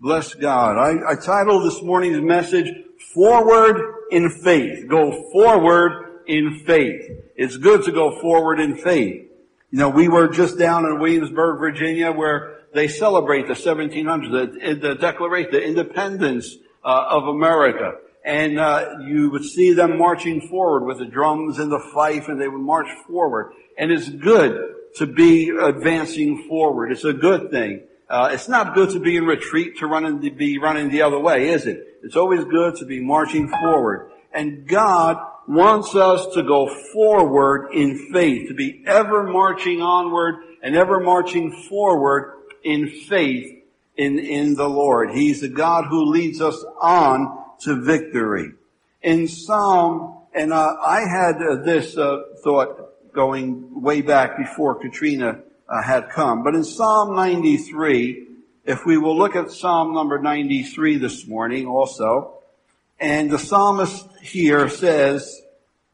Bless God. I, I titled this morning's message, Forward in Faith. Go forward in faith. It's good to go forward in faith. You know, we were just down in Williamsburg, Virginia, where they celebrate the 1700s, the, the Declaration, the independence uh, of America. And uh, you would see them marching forward with the drums and the fife, and they would march forward. And it's good to be advancing forward. It's a good thing. Uh, it's not good to be in retreat to run be running the other way, is it? It's always good to be marching forward. And God wants us to go forward in faith, to be ever marching onward and ever marching forward in faith in, in the Lord. He's the God who leads us on to victory. In Psalm, and uh, I had uh, this uh, thought going way back before Katrina uh, had come. But in Psalm 93, if we will look at Psalm number 93 this morning also, and the psalmist here says,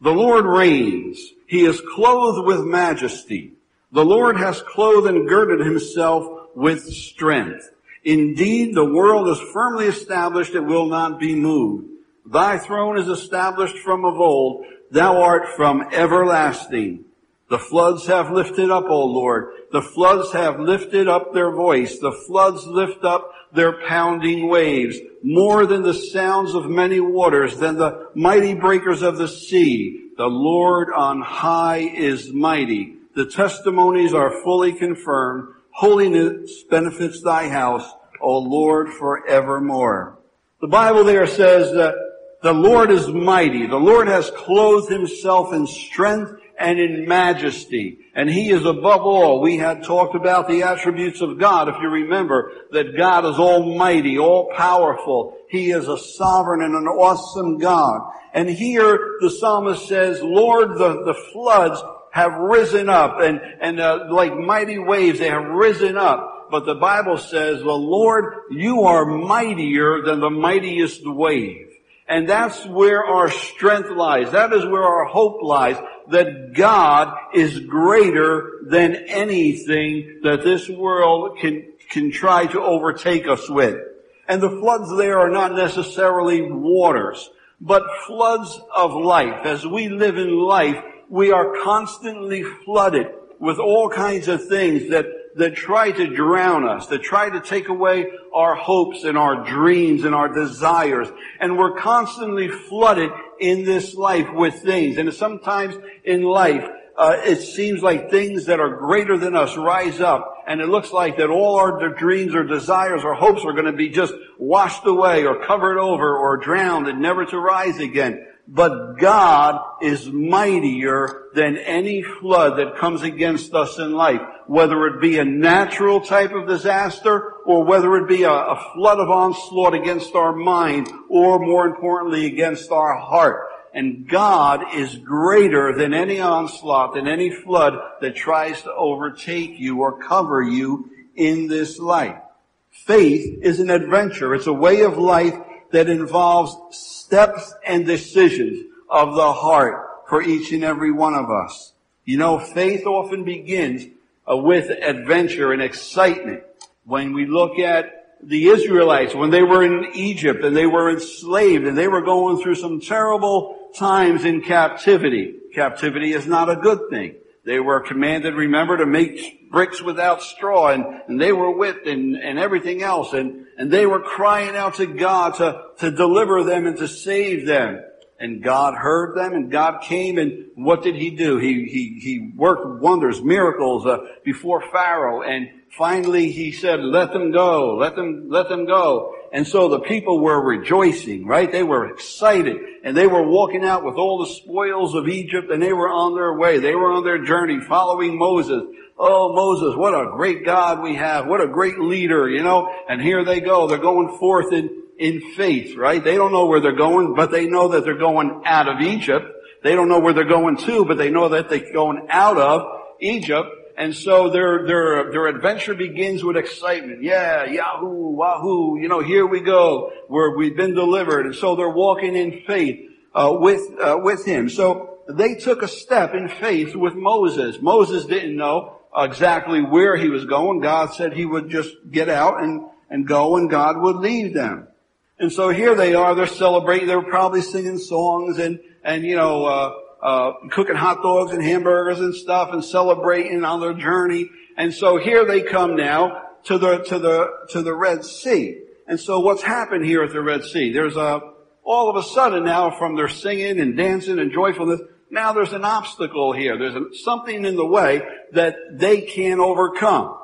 the Lord reigns. He is clothed with majesty. The Lord has clothed and girded himself with strength. Indeed, the world is firmly established. It will not be moved. Thy throne is established from of old. Thou art from everlasting. The floods have lifted up, O Lord. The floods have lifted up their voice. The floods lift up their pounding waves, more than the sounds of many waters, than the mighty breakers of the sea. The Lord on high is mighty. The testimonies are fully confirmed. Holiness benefits thy house, O Lord, forevermore. The Bible there says that the Lord is mighty. The Lord has clothed himself in strength and in majesty. And He is above all. We had talked about the attributes of God, if you remember, that God is almighty, all powerful. He is a sovereign and an awesome God. And here the psalmist says, Lord, the, the floods have risen up and, and uh, like mighty waves, they have risen up. But the Bible says, the Lord, you are mightier than the mightiest wave. And that's where our strength lies. That is where our hope lies. That God is greater than anything that this world can, can try to overtake us with. And the floods there are not necessarily waters, but floods of life. As we live in life, we are constantly flooded with all kinds of things that that try to drown us, that try to take away our hopes and our dreams and our desires. And we're constantly flooded in this life with things. And sometimes in life, uh, it seems like things that are greater than us rise up, and it looks like that all our dreams or desires or hopes are going to be just washed away or covered over or drowned and never to rise again. But God is mightier than any flood that comes against us in life, whether it be a natural type of disaster or whether it be a, a flood of onslaught against our mind or more importantly against our heart. And God is greater than any onslaught, than any flood that tries to overtake you or cover you in this life. Faith is an adventure. It's a way of life that involves steps and decisions of the heart for each and every one of us. You know, faith often begins uh, with adventure and excitement. When we look at the Israelites, when they were in Egypt and they were enslaved and they were going through some terrible times in captivity. Captivity is not a good thing. They were commanded, remember, to make bricks without straw and, and they were whipped and, and everything else. And, and they were crying out to God to, to deliver them and to save them. And God heard them and God came and what did he do? He, he, he worked wonders, miracles uh, before Pharaoh and finally he said, let them go, let them, let them go. And so the people were rejoicing, right? They were excited and they were walking out with all the spoils of Egypt and they were on their way. They were on their journey following Moses. Oh, Moses, what a great God we have. What a great leader, you know? And here they go. They're going forth in, in faith, right? They don't know where they're going, but they know that they're going out of Egypt. They don't know where they're going to, but they know that they're going out of Egypt. And so their, their, their adventure begins with excitement. Yeah, yahoo, wahoo, you know, here we go. Where we've been delivered. And so they're walking in faith, uh, with, uh, with him. So they took a step in faith with Moses. Moses didn't know exactly where he was going. God said he would just get out and, and go and God would lead them. And so here they are, they're celebrating, they're probably singing songs and, and you know, uh, uh, cooking hot dogs and hamburgers and stuff and celebrating on their journey. And so here they come now to the, to the, to the Red Sea. And so what's happened here at the Red Sea? There's a, all of a sudden now from their singing and dancing and joyfulness, now there's an obstacle here. There's something in the way that they can't overcome.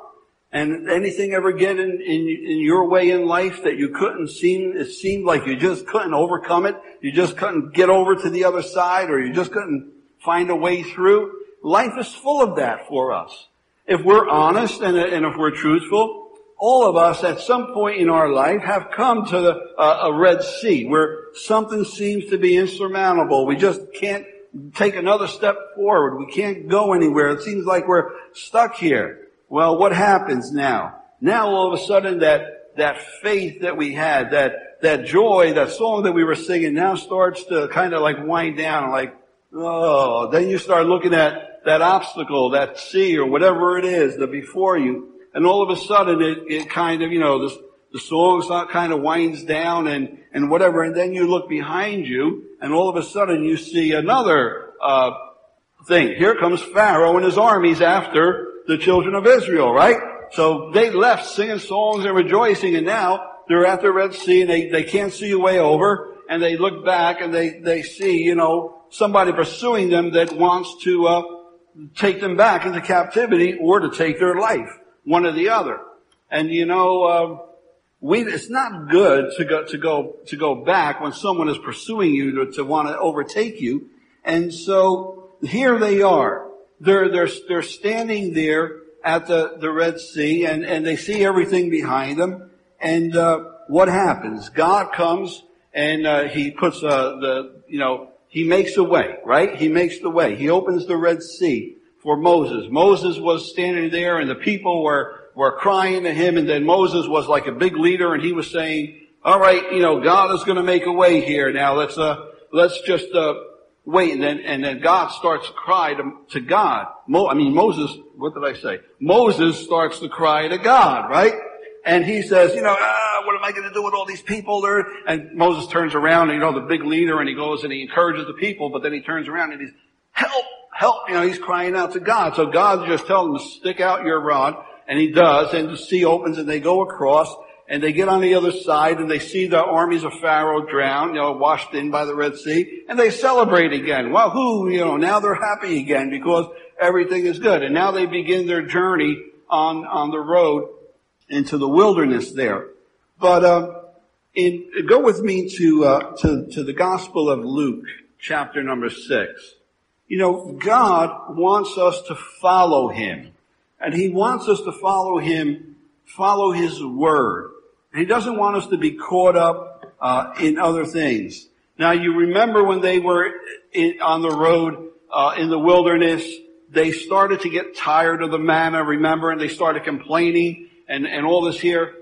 And anything ever get in, in, in, your way in life that you couldn't seem, it seemed like you just couldn't overcome it. You just couldn't get over to the other side or you just couldn't find a way through. Life is full of that for us. If we're honest and, and if we're truthful, all of us at some point in our life have come to the, uh, a Red Sea where something seems to be insurmountable. We just can't take another step forward. We can't go anywhere. It seems like we're stuck here. Well, what happens now? Now all of a sudden that, that faith that we had, that, that joy, that song that we were singing now starts to kind of like wind down, like, oh, then you start looking at that obstacle, that sea or whatever it is that before you, and all of a sudden it, it kind of, you know, the, the song kind of winds down and, and whatever, and then you look behind you, and all of a sudden you see another, uh, thing. Here comes Pharaoh and his armies after the children of Israel, right? So they left singing songs and rejoicing, and now they're at the Red Sea and they, they can't see a way over, and they look back and they, they see, you know, somebody pursuing them that wants to, uh, take them back into captivity or to take their life, one or the other. And you know, uh, we, it's not good to go, to go, to go back when someone is pursuing you to, to want to overtake you. And so here they are. They're, they're, they're standing there at the, the Red Sea and, and they see everything behind them. And, uh, what happens? God comes and, uh, he puts, uh, the, you know, he makes a way, right? He makes the way. He opens the Red Sea for Moses. Moses was standing there and the people were, were crying to him and then Moses was like a big leader and he was saying, all right, you know, God is going to make a way here. Now let's, uh, let's just, uh, wait. And then, and then God starts to cry to, to God. Mo, I mean, Moses, what did I say? Moses starts to cry to God, right? And he says, you know, ah, what am I going to do with all these people there? And Moses turns around and, you know, the big leader and he goes and he encourages the people, but then he turns around and he's, help, help, you know, he's crying out to God. So God just tells him to stick out your rod and he does, and the sea opens and they go across, and they get on the other side and they see the armies of Pharaoh drown, you know, washed in by the Red Sea, and they celebrate again. Who, you know, now they're happy again because everything is good. And now they begin their journey on, on the road into the wilderness there. But, uh, in, go with me to, uh, to, to the Gospel of Luke, chapter number six. You know, God wants us to follow Him. And he wants us to follow him, follow his word. He doesn't want us to be caught up uh, in other things. Now you remember when they were in, on the road uh, in the wilderness, they started to get tired of the manna, remember, and they started complaining and, and all this here.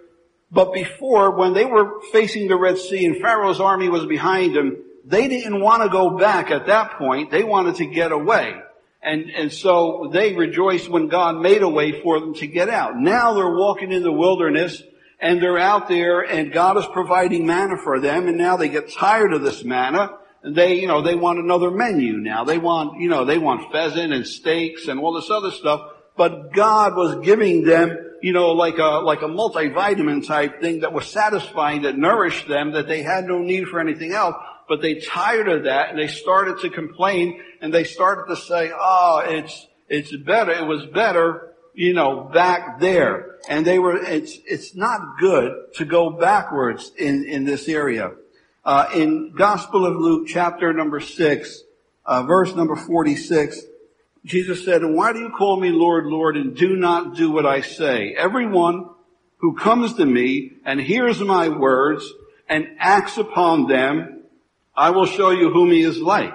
But before, when they were facing the Red Sea and Pharaoh's army was behind them, they didn't want to go back at that point. They wanted to get away. And, and so they rejoiced when God made a way for them to get out. Now they're walking in the wilderness and they're out there and God is providing manna for them and now they get tired of this manna. And they, you know, they want another menu now. They want, you know, they want pheasant and steaks and all this other stuff. But God was giving them, you know, like a, like a multivitamin type thing that was satisfying, that nourished them, that they had no need for anything else but they tired of that and they started to complain and they started to say, oh, it's, it's better, it was better, you know, back there. And they were, it's, it's not good to go backwards in, in this area. Uh, in Gospel of Luke chapter number six, uh, verse number 46, Jesus said, and why do you call me Lord, Lord, and do not do what I say? Everyone who comes to me and hears my words and acts upon them, I will show you whom he is like.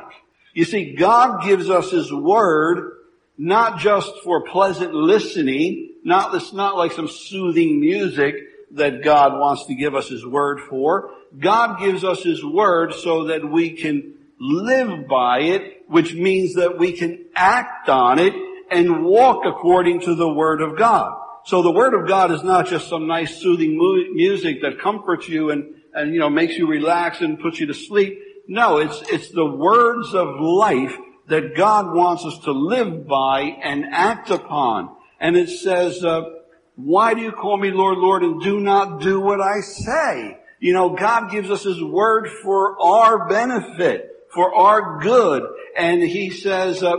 You see, God gives us his word not just for pleasant listening, not, it's not like some soothing music that God wants to give us his word for. God gives us his word so that we can live by it, which means that we can act on it and walk according to the word of God. So the Word of God is not just some nice soothing mu- music that comforts you and, and, you know, makes you relax and puts you to sleep. No, it's, it's the words of life that God wants us to live by and act upon. And it says, uh, why do you call me Lord, Lord, and do not do what I say? You know, God gives us His word for our benefit, for our good. And He says, uh,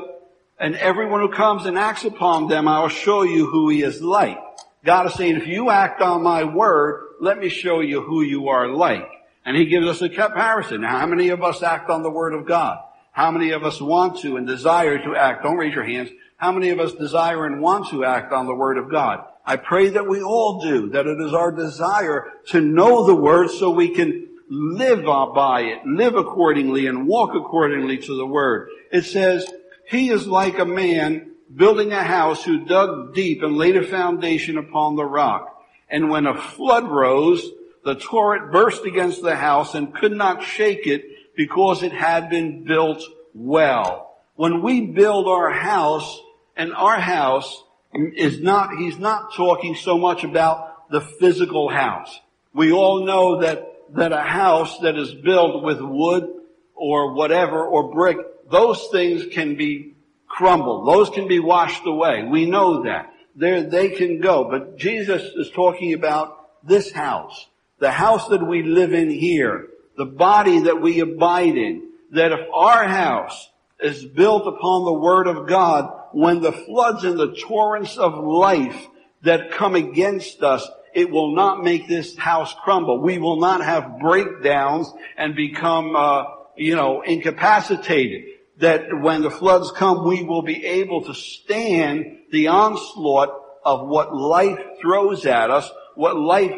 and everyone who comes and acts upon them, I will show you who He is like. God is saying, if you act on my word, let me show you who you are like. And He gives us a comparison. Now, how many of us act on the word of God? How many of us want to and desire to act? Don't raise your hands. How many of us desire and want to act on the Word of God? I pray that we all do, that it is our desire to know the Word so we can live by it, live accordingly and walk accordingly to the Word. It says, He is like a man building a house who dug deep and laid a foundation upon the rock. And when a flood rose, the torrent burst against the house and could not shake it because it had been built well. When we build our house, and our house is not, he's not talking so much about the physical house. We all know that, that a house that is built with wood or whatever or brick, those things can be crumbled. Those can be washed away. We know that. There, they can go. But Jesus is talking about this house. The house that we live in here. The body that we abide in. That if our house is built upon the Word of God, when the floods and the torrents of life that come against us, it will not make this house crumble. We will not have breakdowns and become, uh, you know, incapacitated. That when the floods come, we will be able to stand the onslaught of what life throws at us, what life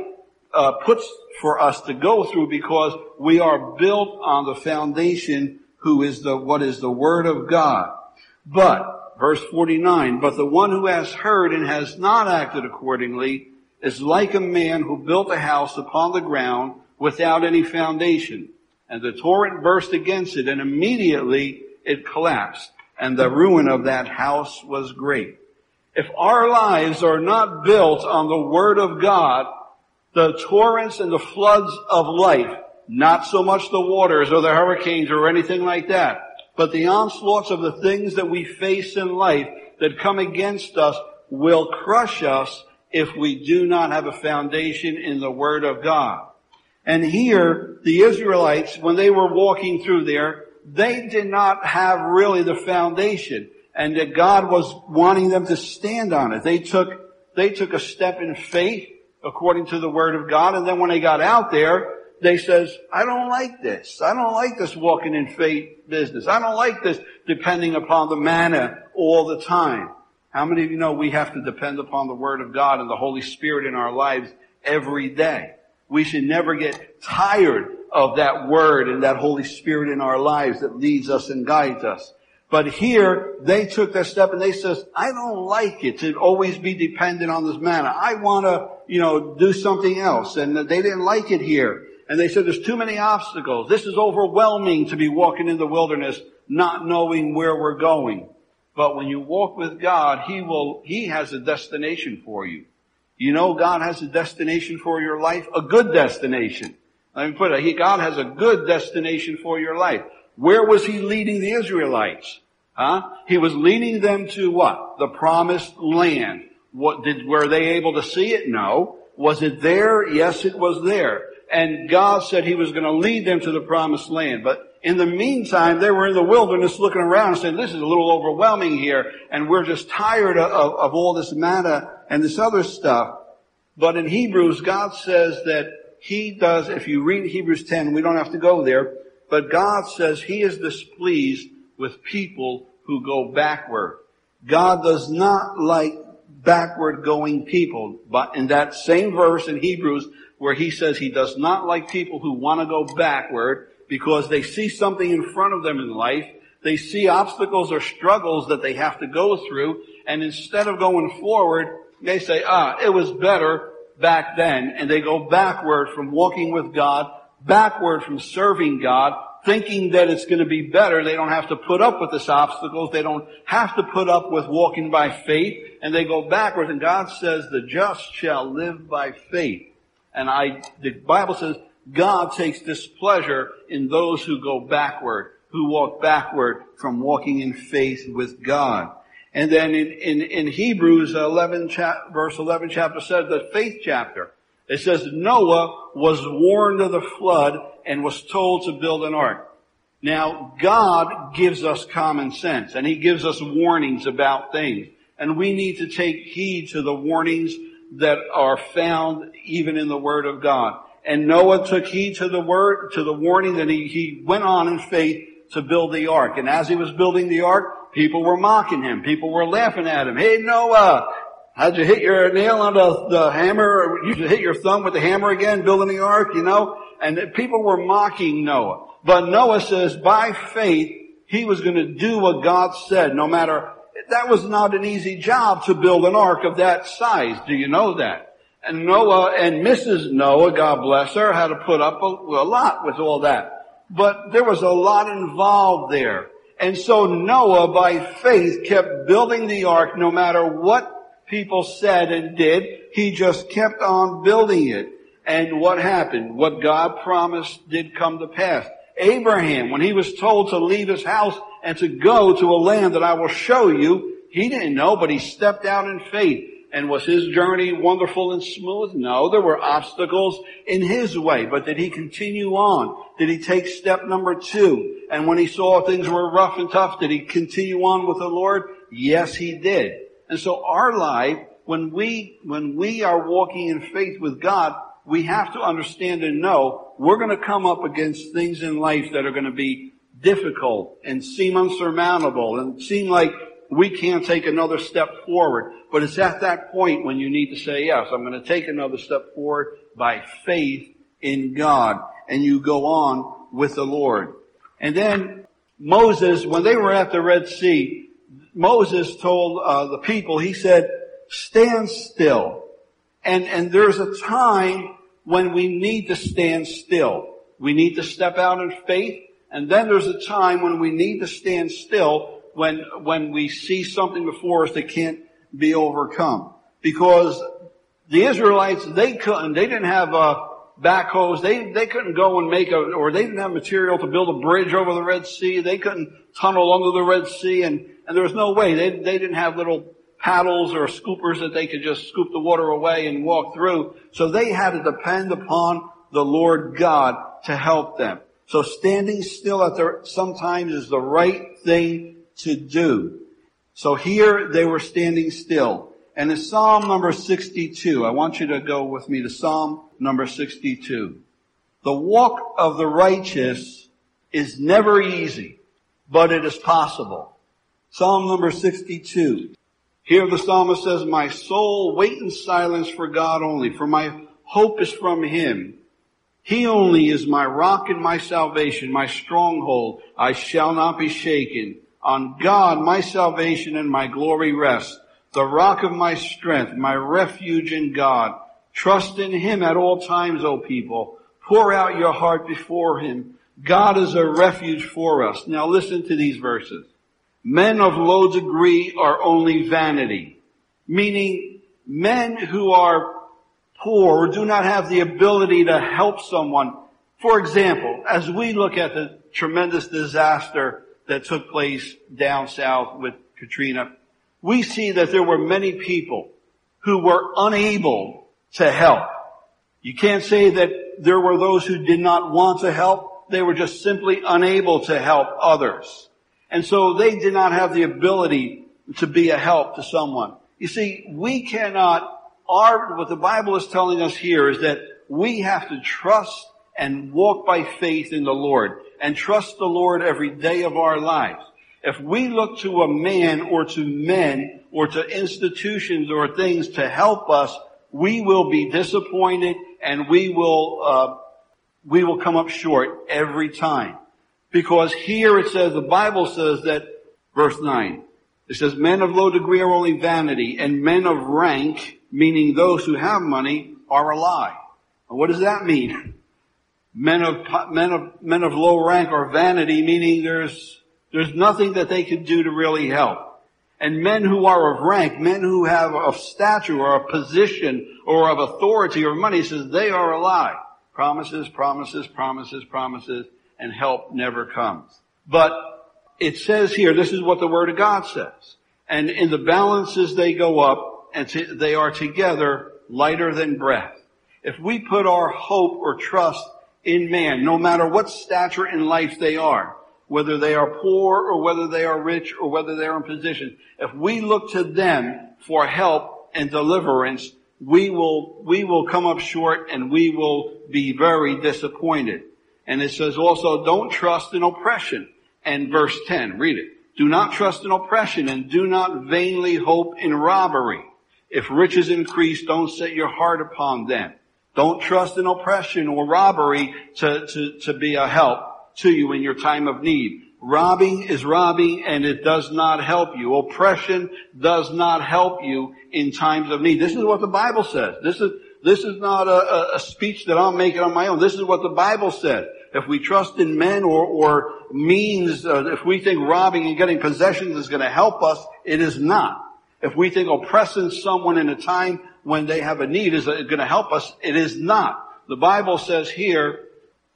uh, puts for us to go through because we are built on the foundation who is the, what is the word of God. But, verse 49, but the one who has heard and has not acted accordingly is like a man who built a house upon the ground without any foundation. And the torrent burst against it and immediately it collapsed and the ruin of that house was great. If our lives are not built on the Word of God, the torrents and the floods of life not so much the waters or the hurricanes or anything like that, but the onslaughts of the things that we face in life that come against us will crush us if we do not have a foundation in the Word of God. And here, the Israelites, when they were walking through there, they did not have really the foundation and that God was wanting them to stand on it. They took, they took a step in faith according to the Word of God and then when they got out there, they says, I don't like this. I don't like this walking in faith business. I don't like this depending upon the manna all the time. How many of you know we have to depend upon the Word of God and the Holy Spirit in our lives every day? We should never get tired of that Word and that Holy Spirit in our lives that leads us and guides us. But here, they took that step and they says, I don't like it to always be dependent on this manna. I want to, you know, do something else. And they didn't like it here. And they said, there's too many obstacles. This is overwhelming to be walking in the wilderness, not knowing where we're going. But when you walk with God, He will, He has a destination for you. You know God has a destination for your life, a good destination. Let me put it, he, God has a good destination for your life. Where was He leading the Israelites? Huh? He was leading them to what? The promised land. What did, were they able to see it? No. Was it there? Yes, it was there and God said he was going to lead them to the promised land. But in the meantime, they were in the wilderness looking around and saying, this is a little overwhelming here, and we're just tired of, of all this manna and this other stuff. But in Hebrews, God says that he does, if you read Hebrews 10, we don't have to go there, but God says he is displeased with people who go backward. God does not like backward going people. But in that same verse in Hebrews, where he says he does not like people who want to go backward because they see something in front of them in life. They see obstacles or struggles that they have to go through. And instead of going forward, they say, ah, it was better back then. And they go backward from walking with God, backward from serving God, thinking that it's going to be better. They don't have to put up with this obstacles. They don't have to put up with walking by faith and they go backwards. And God says the just shall live by faith. And I, the Bible says God takes displeasure in those who go backward, who walk backward from walking in faith with God. And then in, in, in Hebrews 11, cha- verse 11 chapter says the faith chapter. It says Noah was warned of the flood and was told to build an ark. Now, God gives us common sense and He gives us warnings about things. And we need to take heed to the warnings that are found even in the Word of God. And Noah took heed to the word, to the warning, and he, he went on in faith to build the ark. And as he was building the ark, people were mocking him. People were laughing at him. Hey Noah, how'd you hit your nail on the, the hammer? You should hit your thumb with the hammer again, building the ark, you know? And people were mocking Noah. But Noah says by faith, he was going to do what God said, no matter, that was not an easy job to build an ark of that size. Do you know that? And Noah and Mrs. Noah, God bless her, had to put up a, a lot with all that. But there was a lot involved there. And so Noah, by faith, kept building the ark no matter what people said and did. He just kept on building it. And what happened? What God promised did come to pass. Abraham, when he was told to leave his house and to go to a land that I will show you, he didn't know, but he stepped out in faith. And was his journey wonderful and smooth? No, there were obstacles in his way. But did he continue on? Did he take step number two? And when he saw things were rough and tough, did he continue on with the Lord? Yes, he did. And so our life, when we, when we are walking in faith with God, we have to understand and know we're going to come up against things in life that are going to be difficult and seem unsurmountable and seem like we can't take another step forward. But it's at that point when you need to say, yes, I'm going to take another step forward by faith in God. And you go on with the Lord. And then Moses, when they were at the Red Sea, Moses told uh, the people, he said, stand still. And, and there's a time when we need to stand still. We need to step out in faith. And then there's a time when we need to stand still when, when we see something before us that can't be overcome. Because the Israelites, they couldn't, they didn't have, uh, backhoes. They, they couldn't go and make a, or they didn't have material to build a bridge over the Red Sea. They couldn't tunnel under the Red Sea and, and there was no way. They, they didn't have little paddles or scoopers that they could just scoop the water away and walk through. So they had to depend upon the Lord God to help them. So standing still at their, sometimes is the right thing to do. So here they were standing still. And in Psalm number 62, I want you to go with me to Psalm number 62. The walk of the righteous is never easy, but it is possible. Psalm number 62. Here the psalmist says, My soul wait in silence for God only, for my hope is from Him. He only is my rock and my salvation, my stronghold. I shall not be shaken. On God my salvation and my glory rest, the rock of my strength, my refuge in God. Trust in Him at all times, O people. Pour out your heart before Him. God is a refuge for us. Now listen to these verses. Men of low degree are only vanity, meaning men who are poor or do not have the ability to help someone. For example, as we look at the tremendous disaster that took place down south with Katrina, we see that there were many people who were unable to help. You can't say that there were those who did not want to help. They were just simply unable to help others. And so they did not have the ability to be a help to someone. You see, we cannot, our, what the Bible is telling us here is that we have to trust and walk by faith in the Lord and trust the Lord every day of our lives. If we look to a man or to men or to institutions or things to help us, we will be disappointed and we will, uh, we will come up short every time. Because here it says, the Bible says that, verse 9, it says, men of low degree are only vanity, and men of rank, meaning those who have money, are a lie. what does that mean? men of, men of, men of low rank are vanity, meaning there's, there's nothing that they can do to really help. And men who are of rank, men who have of stature or a position or of authority or money, says they are a lie. Promises, promises, promises, promises, and help never comes. But it says here, this is what the Word of God says. And in the balances they go up, and they are together lighter than breath. If we put our hope or trust in man, no matter what stature in life they are, whether they are poor or whether they are rich or whether they are in position, if we look to them for help and deliverance, we will, we will come up short and we will be very disappointed. And it says also, don't trust in oppression. And verse 10, read it. Do not trust in oppression and do not vainly hope in robbery. If riches increase, don't set your heart upon them. Don't trust in oppression or robbery to, to, to be a help to you in your time of need. Robbing is robbing and it does not help you. Oppression does not help you in times of need. This is what the Bible says. This is, this is not a, a speech that I'm making on my own. This is what the Bible said. If we trust in men or, or means, uh, if we think robbing and getting possessions is going to help us, it is not. If we think oppressing someone in a time when they have a need is going to help us, it is not. The Bible says here,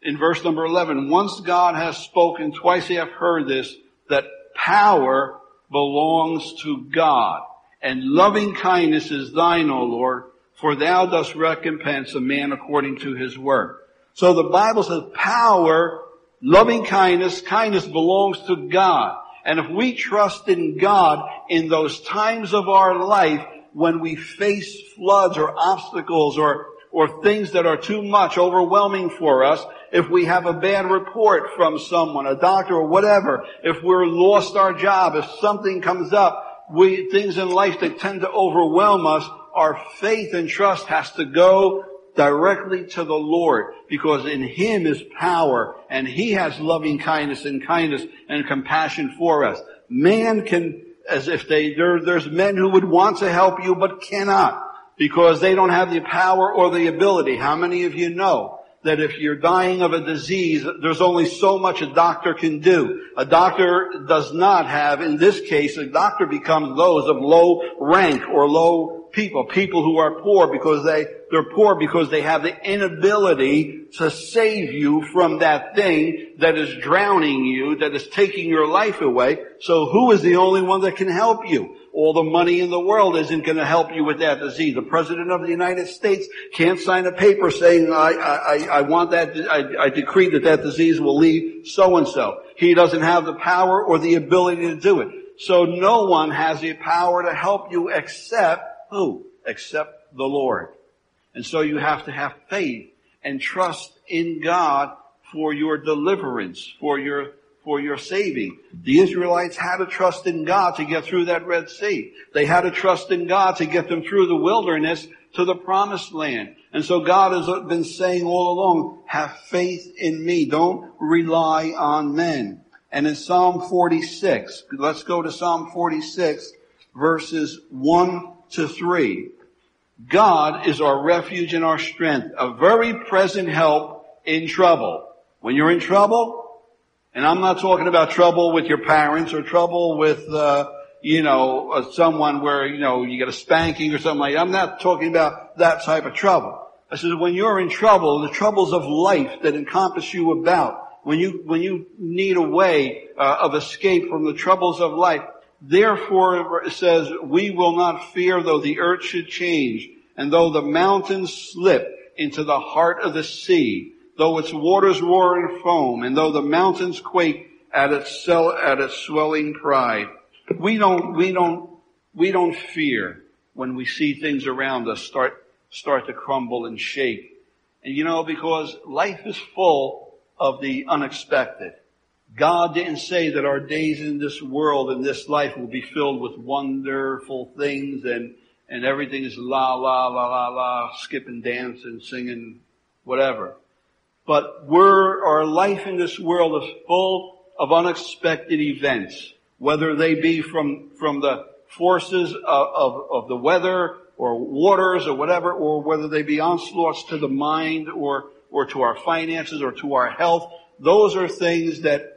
in verse number 11, once God has spoken, twice they have heard this, that power belongs to God. And loving kindness is thine, O Lord, for thou dost recompense a man according to his work. So the Bible says power, loving kindness, kindness belongs to God. And if we trust in God in those times of our life when we face floods or obstacles or or things that are too much, overwhelming for us, if we have a bad report from someone, a doctor or whatever, if we're lost our job, if something comes up, we, things in life that tend to overwhelm us, our faith and trust has to go directly to the Lord because in Him is power and He has loving kindness and kindness and compassion for us. Man can, as if they, there, there's men who would want to help you but cannot because they don't have the power or the ability. How many of you know that if you're dying of a disease, there's only so much a doctor can do. A doctor does not have, in this case, a doctor becomes those of low rank or low people, people who are poor because they, they're poor because they have the inability to save you from that thing that is drowning you, that is taking your life away. So who is the only one that can help you? All the money in the world isn't going to help you with that disease. The President of the United States can't sign a paper saying, I, I, I want that, I, I decree that that disease will leave so and so. He doesn't have the power or the ability to do it. So no one has the power to help you except who? Except the Lord. And so you have to have faith and trust in God for your deliverance, for your, for your saving. The Israelites had to trust in God to get through that Red Sea. They had to trust in God to get them through the wilderness to the promised land. And so God has been saying all along, have faith in me. Don't rely on men. And in Psalm 46, let's go to Psalm 46 verses 1 to 3. God is our refuge and our strength, a very present help in trouble. When you're in trouble, and I'm not talking about trouble with your parents or trouble with, uh, you know, uh, someone where, you know, you get a spanking or something like that. I'm not talking about that type of trouble. I says when you're in trouble, the troubles of life that encompass you about, when you, when you need a way uh, of escape from the troubles of life, Therefore, it says, we will not fear though the earth should change, and though the mountains slip into the heart of the sea, though its waters roar and foam, and though the mountains quake at its, at its swelling pride. We don't, we don't, we don't fear when we see things around us start, start to crumble and shake. And you know, because life is full of the unexpected. God didn't say that our days in this world and this life will be filled with wonderful things and, and everything is la, la, la, la, la, skipping, dancing, singing, whatever. But we're, our life in this world is full of unexpected events, whether they be from, from the forces of, of, of the weather or waters or whatever, or whether they be onslaughts to the mind or, or to our finances or to our health. Those are things that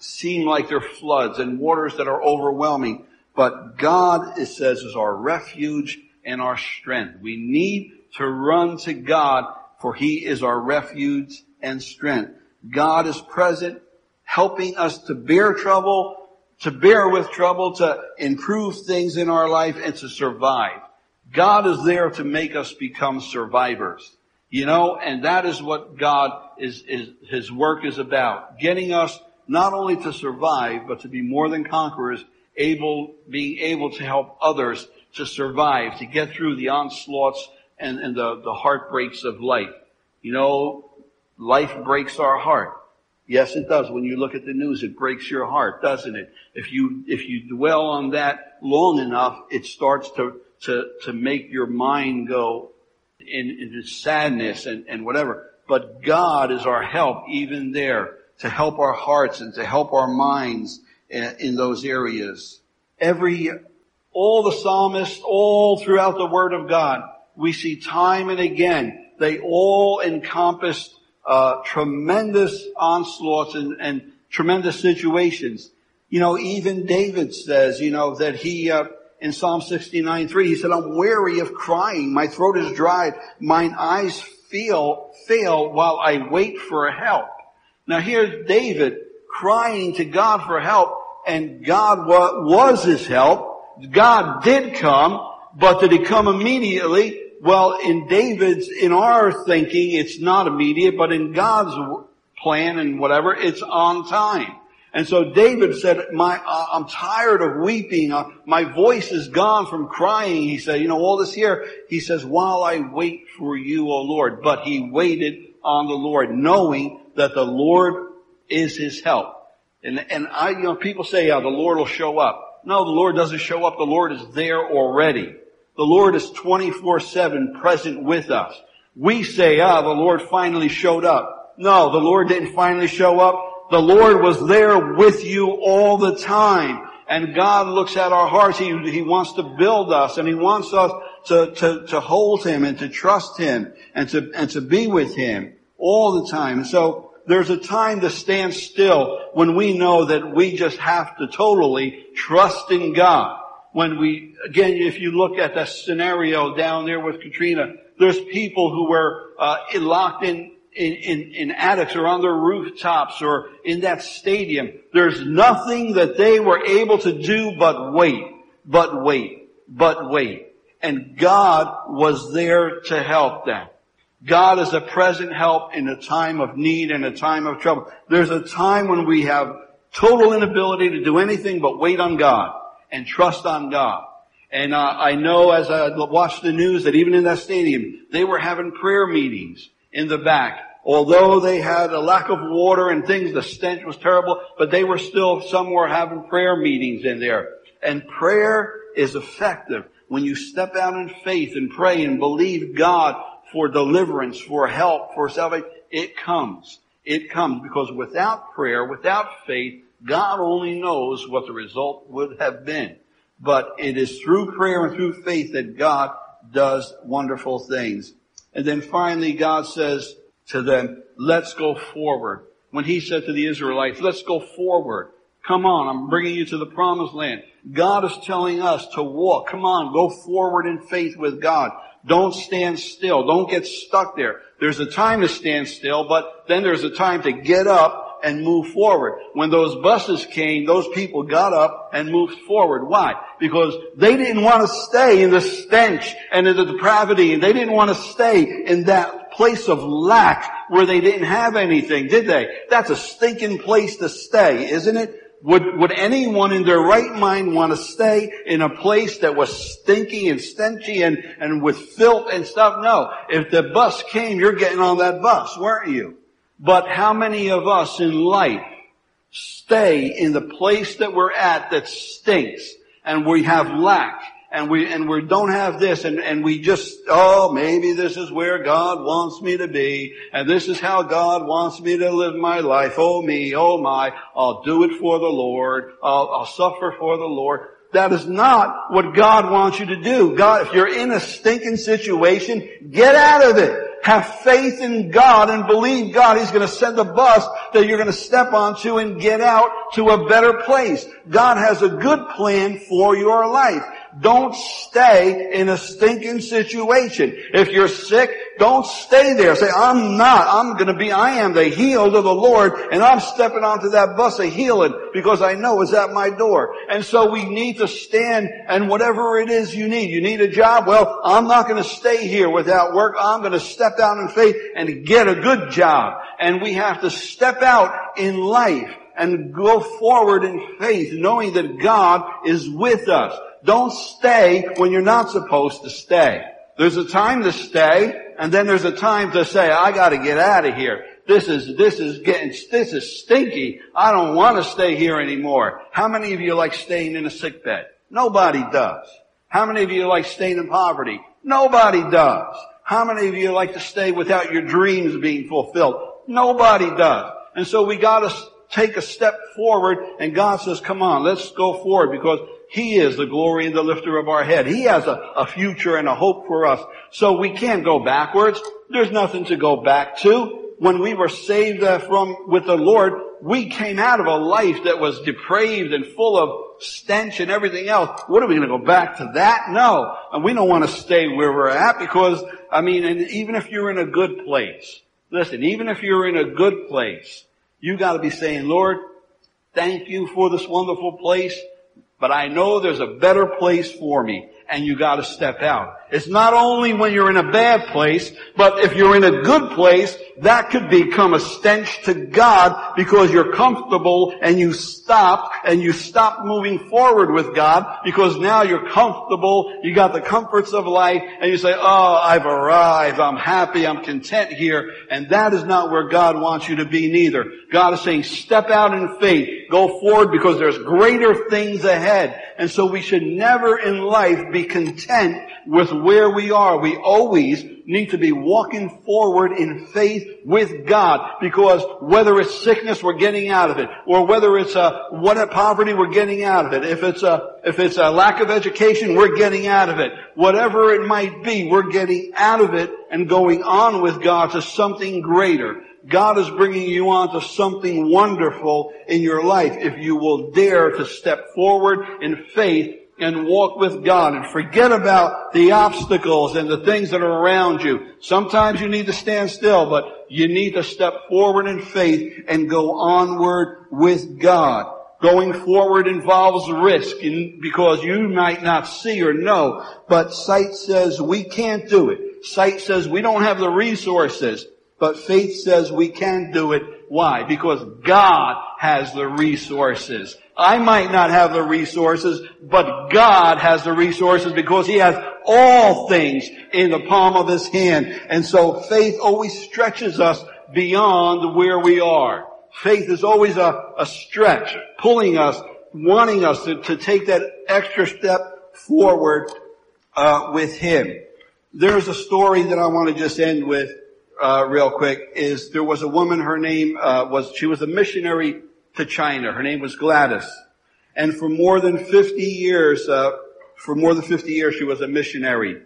seem like they're floods and waters that are overwhelming. But God, it says, is our refuge and our strength. We need to run to God for He is our refuge and strength. God is present, helping us to bear trouble, to bear with trouble, to improve things in our life, and to survive. God is there to make us become survivors. You know, and that is what God is, is, His work is about. Getting us not only to survive, but to be more than conquerors, able, being able to help others to survive, to get through the onslaughts and, and the, the heartbreaks of life. You know, life breaks our heart. Yes, it does. When you look at the news, it breaks your heart, doesn't it? If you, if you dwell on that long enough, it starts to, to, to make your mind go in, into sadness and, and whatever. But God is our help even there to help our hearts and to help our minds in, those areas. Every, all the psalmists, all throughout the Word of God, we see time and again, they all encompassed uh, tremendous onslaughts and, and, tremendous situations. You know, even David says, you know, that he, uh, in Psalm 69, 3, he said, I'm weary of crying. My throat is dried. Mine eyes feel, fail while I wait for help. Now here's David crying to God for help and God was his help. God did come, but did he come immediately? Well, in David's, in our thinking, it's not immediate, but in God's plan and whatever, it's on time. And so David said, my, uh, I'm tired of weeping. Uh, my voice is gone from crying. He said, you know, all this here, he says, while I wait for you, O Lord. But he waited on the Lord, knowing that the Lord is his help. And, and I, you know, people say, yeah, the Lord will show up. No, the Lord doesn't show up. The Lord is there already. The Lord is 24-7 present with us. We say, ah, the Lord finally showed up. No, the Lord didn't finally show up. The Lord was there with you all the time. And God looks at our hearts. He, he wants to build us and He wants us to, to, to hold Him and to trust Him and to, and to be with Him all the time. And so there's a time to stand still when we know that we just have to totally trust in God when we, again, if you look at that scenario down there with Katrina, there's people who were uh, locked in, in, in, in attics or on their rooftops or in that stadium. There's nothing that they were able to do but wait, but wait, but wait. And God was there to help them. God is a present help in a time of need and a time of trouble. There's a time when we have total inability to do anything but wait on God and trust on God. And uh, I know as I watched the news that even in that stadium, they were having prayer meetings in the back. Although they had a lack of water and things, the stench was terrible, but they were still somewhere having prayer meetings in there. And prayer is effective when you step out in faith and pray and believe God for deliverance, for help, for salvation. It comes. It comes because without prayer, without faith, God only knows what the result would have been. But it is through prayer and through faith that God does wonderful things. And then finally God says to them, let's go forward. When he said to the Israelites, let's go forward. Come on, I'm bringing you to the promised land. God is telling us to walk. Come on, go forward in faith with God. Don't stand still. Don't get stuck there. There's a time to stand still, but then there's a time to get up and move forward. When those buses came, those people got up and moved forward. Why? Because they didn't want to stay in the stench and in the depravity and they didn't want to stay in that place of lack where they didn't have anything, did they? That's a stinking place to stay, isn't it? Would, would anyone in their right mind want to stay in a place that was stinky and stenchy and, and with filth and stuff? No. If the bus came, you're getting on that bus, weren't you? But how many of us in life stay in the place that we're at that stinks and we have lack and we, and we don't have this and, and we just, oh, maybe this is where God wants me to be and this is how God wants me to live my life. Oh me, oh my, I'll do it for the Lord. I'll, I'll suffer for the Lord. That is not what God wants you to do. God, if you're in a stinking situation, get out of it. have faith in God and believe God. He's going to send a bus that you're going to step onto and get out to a better place. God has a good plan for your life. Don't stay in a stinking situation. If you're sick, don't stay there. Say, I'm not. I'm going to be, I am the healed of the Lord and I'm stepping onto that bus of healing because I know it's at my door. And so we need to stand and whatever it is you need. You need a job? Well, I'm not going to stay here without work. I'm going to step out in faith and get a good job. And we have to step out in life and go forward in faith knowing that God is with us. Don't stay when you're not supposed to stay. There's a time to stay, and then there's a time to say, I gotta get out of here. This is, this is getting, this is stinky. I don't want to stay here anymore. How many of you like staying in a sick bed? Nobody does. How many of you like staying in poverty? Nobody does. How many of you like to stay without your dreams being fulfilled? Nobody does. And so we gotta take a step forward and God says, come on, let's go forward because he is the glory and the lifter of our head. He has a, a future and a hope for us. So we can't go backwards. There's nothing to go back to. When we were saved uh, from, with the Lord, we came out of a life that was depraved and full of stench and everything else. What are we going to go back to that? No. And we don't want to stay where we're at because, I mean, and even if you're in a good place, listen, even if you're in a good place, you got to be saying, Lord, thank you for this wonderful place. But I know there's a better place for me and you gotta step out. It's not only when you're in a bad place, but if you're in a good place, that could become a stench to God because you're comfortable and you stop and you stop moving forward with God because now you're comfortable, you got the comforts of life and you say, oh, I've arrived, I'm happy, I'm content here. And that is not where God wants you to be neither. God is saying, step out in faith, go forward because there's greater things ahead. And so we should never in life be content with where we are. We always need to be walking forward in faith with God because whether it's sickness, we're getting out of it, or whether it's a what a poverty, we're getting out of it. If it's a if it's a lack of education, we're getting out of it. Whatever it might be, we're getting out of it and going on with God to something greater. God is bringing you on to something wonderful in your life if you will dare to step forward in faith and walk with God and forget about the obstacles and the things that are around you. Sometimes you need to stand still, but you need to step forward in faith and go onward with God. Going forward involves risk because you might not see or know, but sight says we can't do it. Sight says we don't have the resources, but faith says we can do it. Why? Because God has the resources. I might not have the resources, but God has the resources because He has all things in the palm of His hand. And so faith always stretches us beyond where we are. Faith is always a, a stretch, pulling us, wanting us to, to take that extra step forward uh, with Him. There's a story that I want to just end with uh, real quick. Is there was a woman? Her name uh, was she was a missionary to China. Her name was Gladys. And for more than 50 years, uh, for more than 50 years, she was a missionary.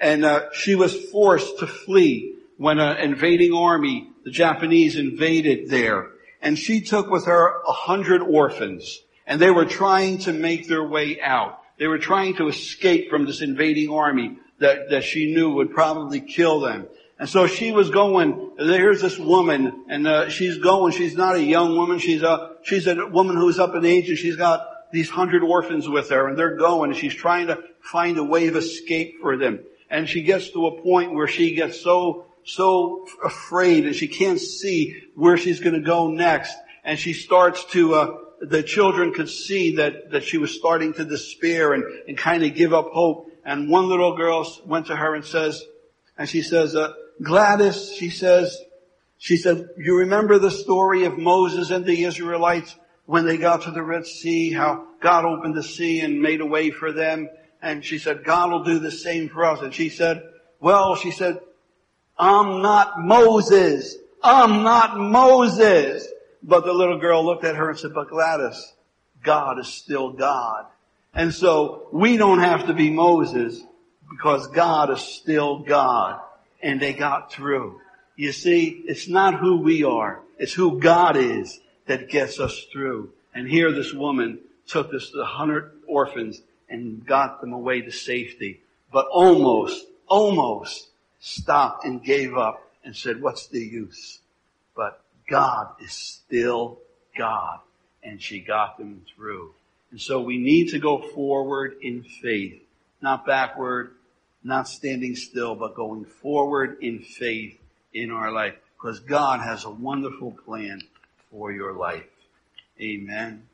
And uh, she was forced to flee when an invading army, the Japanese invaded there. And she took with her a hundred orphans. And they were trying to make their way out. They were trying to escape from this invading army that, that she knew would probably kill them. And so she was going, there's this woman, and uh, she's going, she's not a young woman, she's a, she's a woman who's up in age, and she's got these hundred orphans with her, and they're going, and she's trying to find a way of escape for them. And she gets to a point where she gets so, so afraid, and she can't see where she's gonna go next. And she starts to, uh, the children could see that, that she was starting to despair and, and kind of give up hope. And one little girl went to her and says, and she says, uh, Gladys, she says, she said, you remember the story of Moses and the Israelites when they got to the Red Sea, how God opened the sea and made a way for them. And she said, God will do the same for us. And she said, well, she said, I'm not Moses. I'm not Moses. But the little girl looked at her and said, but Gladys, God is still God. And so we don't have to be Moses because God is still God. And they got through. You see, it's not who we are. It's who God is that gets us through. And here this woman took this the hundred orphans and got them away to safety, but almost, almost stopped and gave up and said, what's the use? But God is still God. And she got them through. And so we need to go forward in faith, not backward, not standing still, but going forward in faith in our life. Because God has a wonderful plan for your life. Amen.